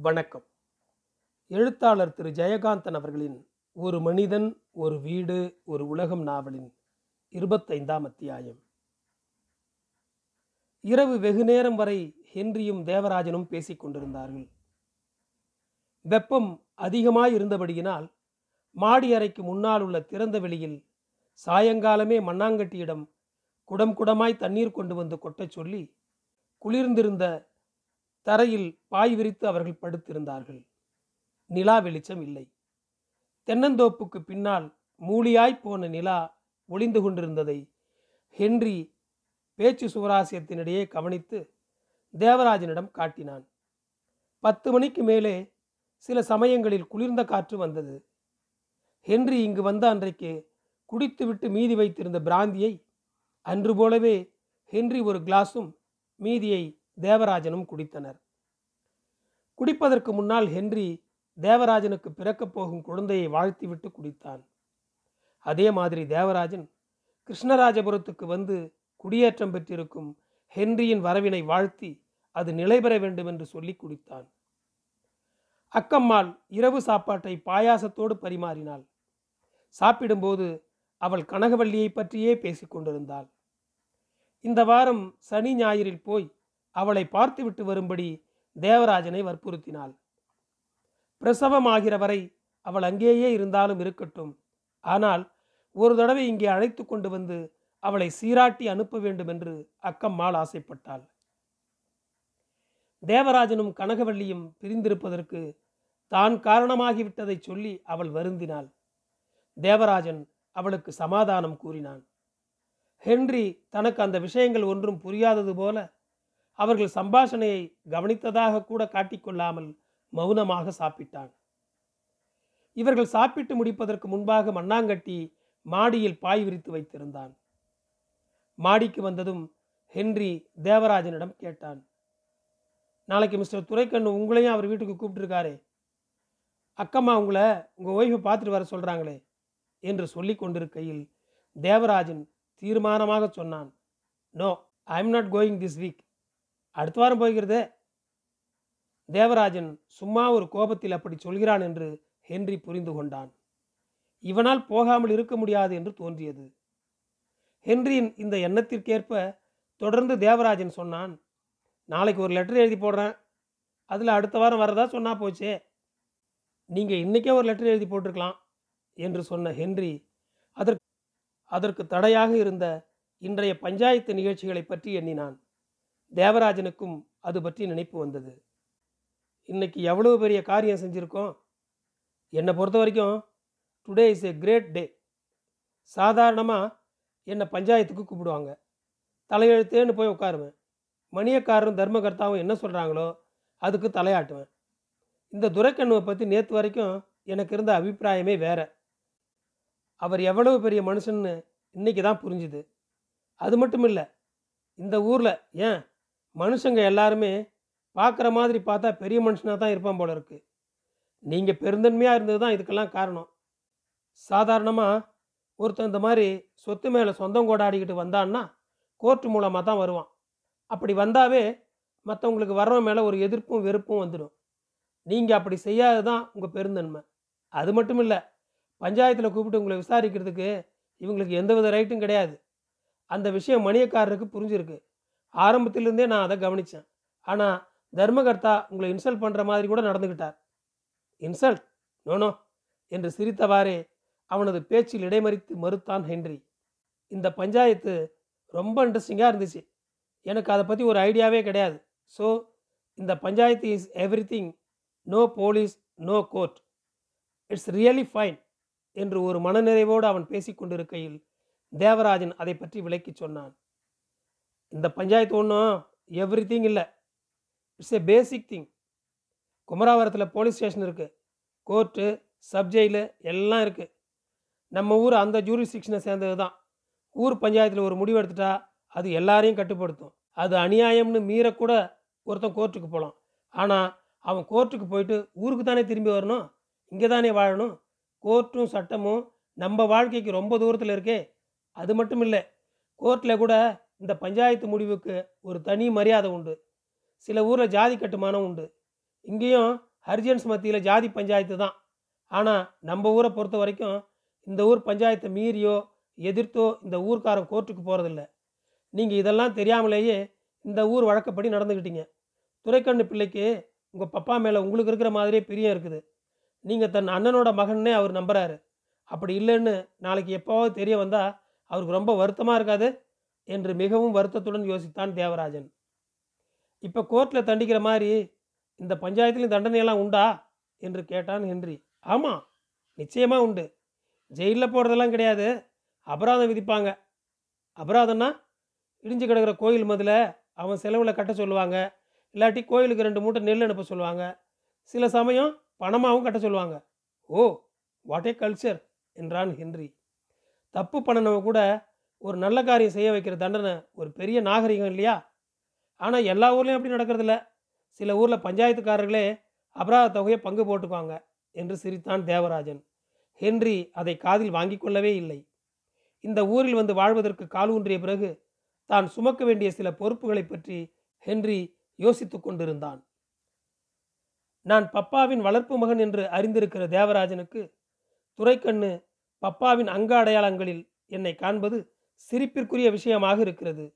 வணக்கம். எழுத்தாளர் திரு ஜெயகாந்தன் அவர்களின் ஒரு மனிதன் ஒரு வீடு ஒரு உலகம் நாவலின் இருபத்தைந்தாம் அத்தியாயம். இரவு வெகு நேரம் வரை ஹென்ரியும் தேவராஜனும் பேசிக் கொண்டிருந்தார்கள். வெப்பம் அதிகமாய் இருந்தபடியினால் மாடி அறைக்கு முன்னால் உள்ள திறந்த வெளியில் சாயங்காலமே மண்ணாங்கட்டியிடம் குடம் குடமாய் தண்ணீர் கொண்டு வந்து கொட்டச் சொல்லி குளிர்ந்திருந்த தரையில் பாய் விரித்து அவர்கள் படுத்திருந்தார்கள். நிலா வெளிச்சம் இல்லை. தென்னந்தோப்புக்கு பின்னால் மூலியாய் போன நிலா ஒளிந்து கொண்டிருந்ததை ஹென்றி பேச்சு சுவராசியத்தினிடையே கவனித்து தேவராஜனிடம் காட்டினான். பத்து மணிக்கு மேலே சில சமயங்களில் குளிர்ந்த காற்று வந்தது. ஹென்றி இங்கு வந்த அன்றைக்கு குடித்துவிட்டு மீதி வைத்திருந்த பிராந்தியை அன்று போலவே ஹென்றி ஒரு கிளாஸும் மீதியை தேவராஜனும் குடித்தனர். குடிப்பதற்கு முன்னால் ஹென்றி தேவராஜனுக்கு பிறக்கப் போகும் குழந்தையை வாழ்த்திவிட்டு குடித்தான். அதே மாதிரி தேவராஜன் கிருஷ்ணராஜபுரத்துக்கு வந்து குடியேற்றம் பெற்றிருக்கும் ஹென்ரியின் வரவினை வாழ்த்தி அது நிலை பெற வேண்டும் என்று சொல்லி குடித்தான். அக்கம்மாள் இரவு சாப்பாட்டை பாயாசத்தோடு பரிமாறினாள். சாப்பிடும்போது அவள் கனகவல்லியை பற்றியே பேசிக் கொண்டிருந்தாள். இந்த வாரம் சனி ஞாயிறில் போய் அவளை பார்த்துவிட்டு வரும்படி தேவராஜனை வற்புறுத்தினாள். பிரசவமாகிற வரை அவள் அங்கேயே இருந்தாலும் இருக்கட்டும். ஆனால் ஒரு தடவை இங்கே அழைத்து கொண்டு வந்து அவளை சீராட்டி அனுப்ப வேண்டும் என்று அக்கம்மாள் ஆசைப்பட்டாள். தேவராஜனும் கனகவள்ளியும் பிரிந்திருப்பதற்கு தான் காரணமாகிவிட்டதை சொல்லி அவள் வருந்தினாள். தேவராஜன் அவளுக்கு சமாதானம் கூறினான். ஹென்றி தனக்கு அந்த விஷயங்கள் ஒன்றும் புரியாதது போல அவர்கள் சம்பாஷணையை கவனித்ததாக கூட காட்டிக்கொள்ளாமல் மௌனமாக சாப்பிட்டான். இவர்கள் சாப்பிட்டு முடிப்பதற்கு முன்பாக மண்ணாங்கட்டி மாடியில் பாய் விரித்து வைத்திருந்தான். மாடிக்கு வந்ததும் ஹென்றி தேவராஜனிடம் கேட்டான். நாளைக்கு மிஸ்டர் துரைக்கண்ணு உங்களையும் அவர் வீட்டுக்கு கூப்பிட்டுருக்காரே. அக்கம்மா உங்களை உங்கள் ஒய்ஃபை பார்த்துட்டு வர சொல்கிறாங்களே என்று சொல்லி கொண்டிருக்கையில் தேவராஜன் தீர்மானமாக சொன்னான். No I am not going this week அடுத்த வாரம் போய்கிறதே தேவராஜன் சும்மா ஒரு கோபத்தில் அப்படி சொல்கிறான் என்று ஹென்றி புரிந்து கொண்டான். இவனால் போகாமல் இருக்க முடியாது என்று தோன்றியது. ஹென்ரியின் இந்த எண்ணத்திற்கேற்ப தொடர்ந்து தேவராஜன் சொன்னான் நாளைக்கு ஒரு லெட்டர் எழுதி போடுறேன். அதில் அடுத்த வாரம் வரதா சொன்னா போச்சே. நீங்கள் இன்றைக்கே ஒரு லெட்டர் எழுதி போட்டிருக்கலாம் என்று சொன்ன ஹென்றி அதற்கு அதற்கு தடையாக இருந்த இன்றைய பஞ்சாயத்து நிகழ்ச்சிகளை பற்றி எண்ணினான். தேவராஜனுக்கும் அது பற்றி நினைப்பு வந்தது. இன்னைக்கு எவ்வளவு பெரிய காரியம் செஞ்சுருக்கோம்? என்னை பொறுத்த வரைக்கும் today is a great day சாதாரணமாக என்னை பஞ்சாயத்துக்கு கூப்பிடுவாங்க. தலையெழுத்தேன்னு போய் உட்காருவேன். மணியக்காரரும் தர்மகர்த்தாவும் என்ன சொல்கிறாங்களோ அதுக்கு தலையாட்டுவேன். இந்த துரைக்கண்ணுவை பற்றி நேற்று வரைக்கும் எனக்கு இருந்த அபிப்பிராயமே வேற. அவர் எவ்வளவு பெரிய மனுஷன்னு இன்னைக்கு தான் புரிஞ்சுது. அது மட்டும் இல்லை இந்த ஊரில் ஏன் மனுஷங்க எல்லாருமே பார்க்குற மாதிரி பார்த்தா பெரிய மனுஷனாக தான் இருப்பான் போல இருக்கு. நீங்கள் பெருந்தன்மையாக இருந்தது தான் இதுக்கெல்லாம் காரணம். சாதாரணமாக ஒருத்தன் இந்த மாதிரி சொத்து மேலே சொந்தம் கொண்டாடிக்கிட்டு வந்தான்னா கோர்ட்டு மூலமாக தான் வருவான். அப்படி வந்தாவே மற்றவங்களுக்கு வர்றவன் மேலே ஒரு எதிர்ப்பும் வெறுப்பும் வந்துடும். நீங்கள் அப்படி செய்யாது தான் உங்கள் பெருந்தன்மை. அது மட்டும் இல்லை பஞ்சாயத்தில் கூப்பிட்டு உங்களை விசாரிக்கிறதுக்கு இவங்களுக்கு எந்தவித ரைட்டும் கிடையாது. அந்த விஷயம் மணியக்காரருக்கு புரிஞ்சிருக்கு. ஆரம்பத்திலிருந்தே நான் அதை கவனித்தேன் ஆனால் தர்மகர்த்தா உங்களை இன்சல்ட் பண்ணுற மாதிரி கூட நடந்துக்கிட்டார் இன்சல்ட்? நோனோ என்று சிரித்தவாறே அவனது பேச்சில் இடைமறித்து மறுத்தான் ஹென்றி. இந்த பஞ்சாயத்து ரொம்ப இன்ட்ரெஸ்டிங்காக இருந்துச்சு. எனக்கு அதை பற்றி ஒரு ஐடியாவே கிடையாது. ஸோ இந்த panchayat is everything no police no court it's really fine என்று ஒரு மனநிறைவோடு அவன் பேசிக்கொண்டிருக்கையில் தேவராஜன் அதை பற்றி விளக்கி சொன்னான். இந்த பஞ்சாயத்து ஒன்றும் எவ்ரி திங் இல்லை. இட்ஸ் எ பேசிக் திங் குமராவரத்தில் போலீஸ் ஸ்டேஷன் இருக்குது கோர்ட்டு சப்ஜெயிலு எல்லாம் இருக்குது நம்ம ஊர் அந்த ஜூரிஸ்டிக்ஷனை சேர்ந்தது தான் ஊர் பஞ்சாயத்தில் ஒரு முடிவு எடுத்துட்டா அது எல்லாரையும் கட்டுப்படுத்தும். அது அநியாயம்னு மீறக்கூட ஒருத்தன் கோர்ட்டுக்கு போகலாம் ஆனால் அவன் கோர்ட்டுக்கு போயிட்டு ஊருக்கு தானே திரும்பி வரணும்? இங்கே தானே வாழணும்? கோர்ட்டும் சட்டமும் நம்ம வாழ்க்கைக்கு ரொம்ப தூரத்தில் இருக்கே. அது மட்டும் இல்லை கோர்ட்டில் கூட இந்த பஞ்சாயத்து முடிவுக்கு ஒரு தனி மரியாதை உண்டு. சில ஊரில் ஜாதி கட்டுமானம் உண்டு. இங்கேயும் ஹரிஜன்ஸ் மத்தியில் ஜாதி பஞ்சாயத்து தான். ஆனால் நம்ம ஊரை பொறுத்த வரைக்கும் இந்த ஊர் பஞ்சாயத்தை மீறியோ எதிர்த்தோ இந்த ஊர்க்காரன் கோர்ட்டுக்கு போகிறதில்ல நீங்கள் இதெல்லாம் தெரியாமலேயே இந்த ஊர் வழக்கப்படி நடந்துக்கிட்டீங்க துரைக்கண்ணு பிள்ளைக்கு உங்கள் பப்பா மேலே உங்களுக்கு இருக்கிற மாதிரியே பிரியம் இருக்குது. நீங்கள் தன் அண்ணனோட மகன்னே அவர் நம்புகிறாரு அப்படி இல்லைன்னு நாளைக்கு எப்போவாவது தெரிய வந்தால் அவருக்கு ரொம்ப வருத்தமாக இருக்காது. என்று மிகவும் வருத்தத்துடன் யோசித்தான் தேவராஜன். இப்போ கோர்ட்டில் தண்டிக்கிற மாதிரி இந்த பஞ்சாயத்துலேயும் தண்டனையெல்லாம் உண்டா? என்று கேட்டான் ஹென்றி. ஆமாம் நிச்சயமாக உண்டு. ஜெயிலில் போகிறதெல்லாம் கிடையாது. அபராதம் விதிப்பாங்க. அபராதம்னா இடிஞ்சு கிடக்கிற கோயில் முதல்ல அவன் செலவில் கட்ட சொல்லுவாங்க. இல்லாட்டி கோயிலுக்கு ரெண்டு மூட்டை நெல் அனுப்ப சொல்லுவாங்க. சில சமயம் பணமாகவும் கட்ட சொல்லுவாங்க. ஓ வாட் ஏ கல்ச்சர் என்றான் ஹென்றி. தப்பு பண்ணினவன் கூட ஒரு நல்ல காரியம் செய்ய வைக்கிற தண்டனை ஒரு பெரிய நாகரிகம் இல்லையா? ஆனால் எல்லா ஊர்லேயும் அப்படி நடக்கிறதில்ல. சில ஊரில் பஞ்சாயத்துக்காரர்களே அபராத தொகையை பங்கு போட்டுக்குவாங்க என்று சிரித்தான் தேவராஜன். ஹென்றி அதை காதில் வாங்கி கொள்ளவே இல்லை. இந்த ஊரில் வந்து வாழ்வதற்கு கால் ஊன்றிய பிறகு தான் சுமக்க வேண்டிய சில பொறுப்புகளை பற்றி ஹென்றி யோசித்து கொண்டிருந்தான். நான் பப்பாவின் வளர்ப்பு மகன் என்று அறிந்திருக்கிற தேவராஜனுக்கு துரைக்கண்ணு பப்பாவின் அங்க அடையாளங்களில் என்னை காண்பது சிரிப்பிற்குரிய விஷயமாக இருக்கிறது.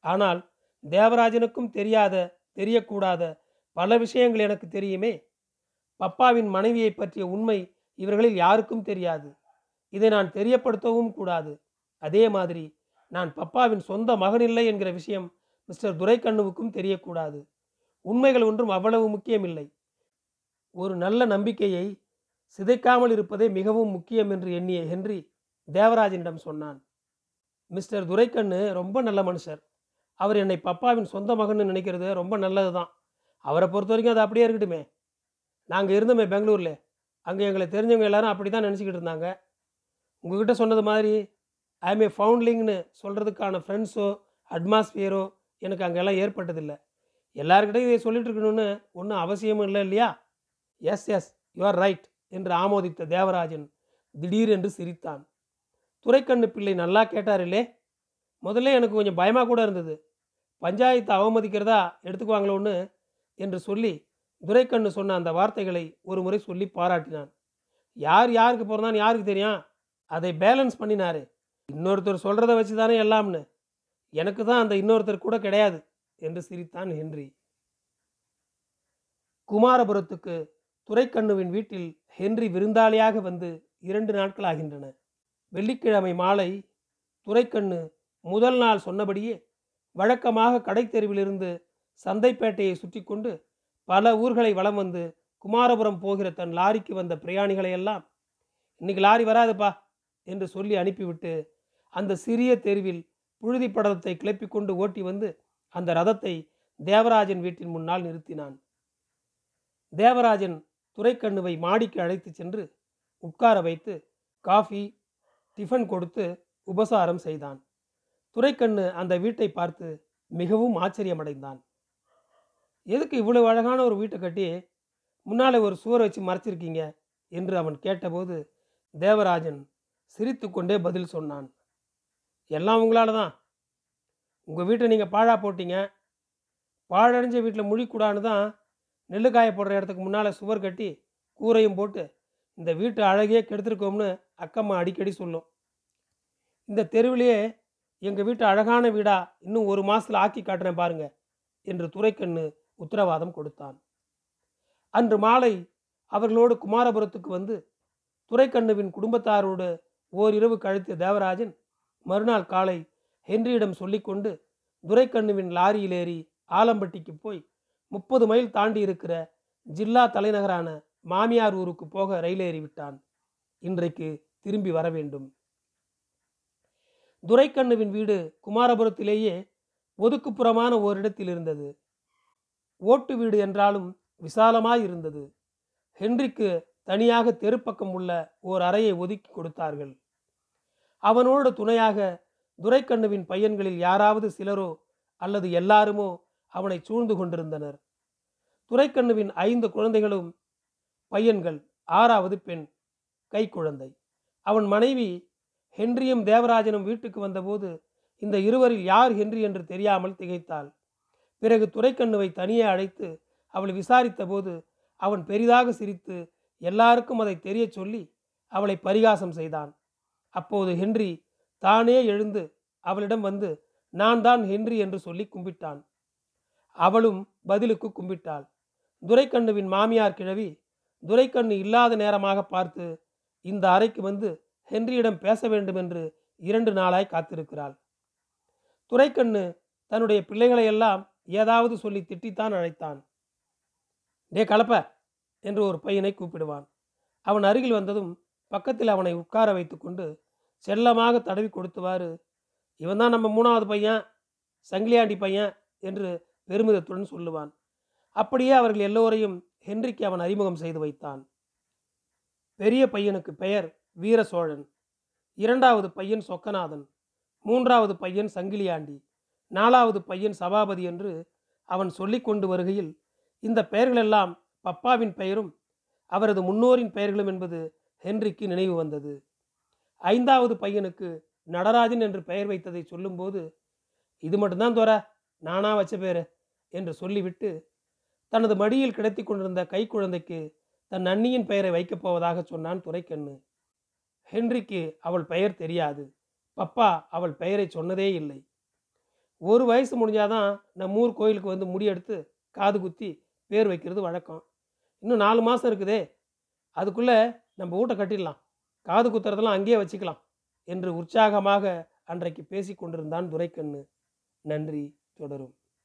ஆனால் தேவராஜனுக்கும் தெரியாத தெரியக்கூடாத பல விஷயங்கள் எனக்கு தெரியுமே. பப்பாவின் மனைவியை பற்றிய உண்மை இவர்களில் யாருக்கும் தெரியாது. இதை நான் தெரியப்படுத்தவும் கூடாது. அதே மாதிரி நான் பப்பாவின் சொந்த மகனில்லை என்கிற விஷயம் மிஸ்டர் துரைக்கண்ணுவுக்கும் தெரியக்கூடாது. உண்மைகள் ஒன்றும் அவ்வளவு முக்கியமில்லை. ஒரு நல்ல நம்பிக்கையை சிதைக்காமல் இருப்பதே மிகவும் முக்கியம் என்று எண்ணிய ஹென்றி தேவராஜனிடம் சொன்னான். மிஸ்டர் துரைக்கண்ணு ரொம்ப நல்ல மனுஷர். அவர் என்னை பப்பாவின் சொந்த மகன்னு நினைக்கிறது ரொம்ப நல்லது தான் அவரை பொறுத்த வரைக்கும் அது அப்படியே இருக்கட்டுமே. நாங்கள் இருந்தோமே பெங்களூரில். அங்கே எங்களை தெரிஞ்சவங்க எல்லாரும் அப்படி தான் நினச்சிக்கிட்டு இருந்தாங்க. உங்ககிட்ட சொன்னது மாதிரி ஐ ஏ ஃபவுண்ட்லிங்னு சொல்கிறதுக்கான ஃப்ரெண்ட்ஸோ அட்மாஸ்பியரோ எனக்கு அங்கெல்லாம் ஏற்பட்டதில்லை. எல்லாருக்கிட்டையும் இதை சொல்லிட்டு இருக்கணும்னு ஒன்றும் அவசியமும் இல்லை இல்லையா? Yes yes you are right என்று ஆமோதித்த தேவராஜன் திடீரென்று சிரித்தான். துரைக்கண்ணு பிள்ளை நல்லா கேட்டாரில்லே. முதல்ல எனக்கு கொஞ்சம் பயமாக கூட இருந்தது. பஞ்சாயத்தை அவமதிக்கிறதா எடுத்துக்குவாங்களோன்னு என்று சொல்லி துரைக்கண்ணு சொன்ன அந்த வார்த்தைகளை ஒரு முறை சொல்லி பாராட்டினான். யார் யாருக்கு பிறந்தான்னு யாருக்கு தெரியும்? அதை பேலன்ஸ் பண்ணினாரு. இன்னொருத்தர் சொல்கிறத வச்சு தானே எல்லாம்னு. எனக்கு தான் அந்த இன்னொருத்தர் கூட கிடையாது என்று சிரித்தான் ஹென்றி. குமாரபுரத்துக்கு துரைக்கண்ணுவின் வீட்டில் ஹென்றி விருந்தாளியாக வந்து இரண்டு நாட்கள் ஆகின்றன. வெள்ளிக்கிழமை மாலை துரைக்கண்ணு முதல் நாள் சொன்னபடியே வழக்கமாக கடைத்தெருவிலிருந்து சந்தைப்பேட்டையை சுற்றி கொண்டு பல ஊர்களை வலம் வந்து குமாரபுரம் போகிற தன் லாரிக்கு வந்த பிரயாணிகளை எல்லாம் இன்னைக்கு லாரி வராதுப்பா என்று சொல்லி அனுப்பிவிட்டு அந்த சிறிய தெருவில் புழுதி படத்தை கிளப்பிக்கொண்டு ஓட்டி வந்து அந்த ரதத்தை தேவராஜன் வீட்டின் முன்னால் நிறுத்தினான். தேவராஜன் துரைக்கண்ணுவை மாடிக்கு அழைத்து சென்று உட்கார வைத்து காஃபி டிஃபன் கொடுத்து உபசாரம் செய்தான். துரைக்கண்ணு அந்த வீட்டை பார்த்து மிகவும் ஆச்சரியமடைந்தான். எதுக்கு இவ்வளவு அழகான ஒரு வீட்டை கட்டி முன்னாலே ஒரு சுவர் வச்சு மறைச்சிருக்கீங்க? என்று அவன் கேட்டபோது தேவராஜன் சிரித்து கொண்டே பதில் சொன்னான். எல்லாம் உங்களால தான். உங்கள் வீட்டை நீங்கள் பாழா போட்டீங்க. பாழடைஞ்ச வீட்டில் முழிக்கூடான்னு தான் நெல்லுக்காய போடுற இடத்துக்கு முன்னால் சுவர் கட்டி கூரையும் போட்டு இந்த வீட்டு அழகையே கெடுத்துருக்கோம்னு அக்கம்மா அடிக்கடி சொல்லும். இந்த தெருவிலேயே எங்கள் வீட்டு அழகான வீடா இன்னும் ஒரு மாதத்தில் ஆக்கி காட்டுறேன் பாருங்க என்று துரைக்கண்ணு உத்தரவாதம் கொடுத்தான். அன்று மாலை அவர்களோடு குமாரபுரத்துக்கு வந்து துரைக்கண்ணுவின் குடும்பத்தாரோடு ஓரிரவு கழித்த தேவராஜன் மறுநாள் காலை ஹென்ரியிடம் சொல்லிக்கொண்டு துரைக்கண்ணுவின் லாரியில் ஏறி ஆலம்பட்டிக்கு போய் முப்பது மைல் தாண்டி இருக்கிற ஜில்லா தலைநகரான மாமியார் ஊருக்கு போக ரயில் இன்றைக்கு திரும்பி வர வேண்டும். துரைக்கண்ணுவின் வீடு குமாரபுரத்திலேயே ஒதுக்குப்புறமான ஓரிடத்தில் இருந்தது. ஓட்டு வீடு என்றாலும் விசாலமாய் இருந்தது. ஹென்றிக்கு தனியாக தெருப்பக்கம் உள்ள ஓர் அறையை ஒதுக்கி கொடுத்தார்கள். அவனோடு துணையாக துரைக்கண்ணுவின் பையன்களில் யாராவது சிலரோ அல்லது எல்லாருமோ அவனை சூழ்ந்து கொண்டிருந்தனர். துரைக்கண்ணுவின் ஐந்து குழந்தைகளும் பையன்கள் ஆறாவது பெண் கை குழந்தை. அவன் மனைவி ஹென்ரியும் தேவராஜனும் வீட்டுக்கு வந்தபோது இந்த இருவரில் யார் ஹென்றி என்று தெரியாமல் திகைத்தாள். பிறகு துரைக்கண்ணுவை தனியே அழைத்து அவள் விசாரித்த போது அவன் பெரிதாக சிரித்து எல்லாருக்கும் அதை தெரியச் சொல்லி அவளை பரிகாசம் செய்தான். அப்போது ஹென்றி தானே எழுந்து அவளிடம் வந்து நான் தான் ஹென்றி என்று சொல்லி கும்பிட்டான். அவளும் பதிலுக்கு கும்பிட்டாள். துரைக்கண்ணுவின் மாமியார் கிழவி துரைக்கண்ணு இல்லாத நேரமாக பார்த்து இந்த அறைக்கு வந்து ஹென்ரியிடம் பேச வேண்டும் என்று இரண்டு நாளாய் காத்திருக்கிறாள். துரைக்கண்ணு தன்னுடைய பிள்ளைகளை எல்லாம் ஏதாவது சொல்லி திட்டித்தான் அழைத்தான். டே கலப்ப என்று ஒரு பையனை கூப்பிடுவான். அவன் அருகில் வந்ததும் பக்கத்தில் அவனை உட்கார வைத்துக்கொண்டு செல்லமாக தடவி கொடுத்துவாரு. இவன் தான் நம்ம மூணாவது பையன் சங்கிலியாண்டி பையன் என்று பெருமிதத்துடன் சொல்லுவான். அப்படியே அவர்கள் எல்லோரையும் ஹென்றிக்கு அவன் அறிமுகம் செய்து வைத்தான். பெரிய பையனுக்கு பெயர் வீர சோழன் இரண்டாவது பையன் சொக்கநாதன். மூன்றாவது பையன் சங்கிலியாண்டி. நாலாவது பையன் சபாபதி என்று அவன் சொல்லிக் கொண்டு வருகையில் இந்த பெயர்களெல்லாம் பப்பாவின் பெயரும் அவரது முன்னோரின் பெயர்களும் என்பது ஹென்றிக்கு நினைவு வந்தது. ஐந்தாவது பையனுக்கு நடராஜன் என்று பெயர் வைத்ததை சொல்லும்போது இது மட்டும்தான் தோற நானா வச்ச பேரு என்று சொல்லிவிட்டு தனது மடியில் கிடத்தி கொண்டிருந்த கைக்குழந்தைக்கு தன் அண்ணியின் பெயரை வைக்கப் போவதாக சொன்னான் துரைக்கண்ணு. ஹென்றிக்கு அவள் பெயர் தெரியாது. பப்பா அவள் பெயரை சொன்னதே இல்லை. ஒரு வயசு முடிஞ்சாதான் நம்ம ஊர் கோயிலுக்கு வந்து முடியெடுத்து காது குத்தி பேர் வைக்கிறது வழக்கம். இன்னும் நாலு மாதம் இருக்குதே. அதுக்குள்ளே நம்ம வீட்டை கட்டிடலாம். காது குத்துறதெல்லாம் அங்கேயே வச்சுக்கலாம் என்று உற்சாகமாக அன்றைக்கு பேசி கொண்டிருந்தான் துரைக்கண்ணு. நன்றி தொடரும்.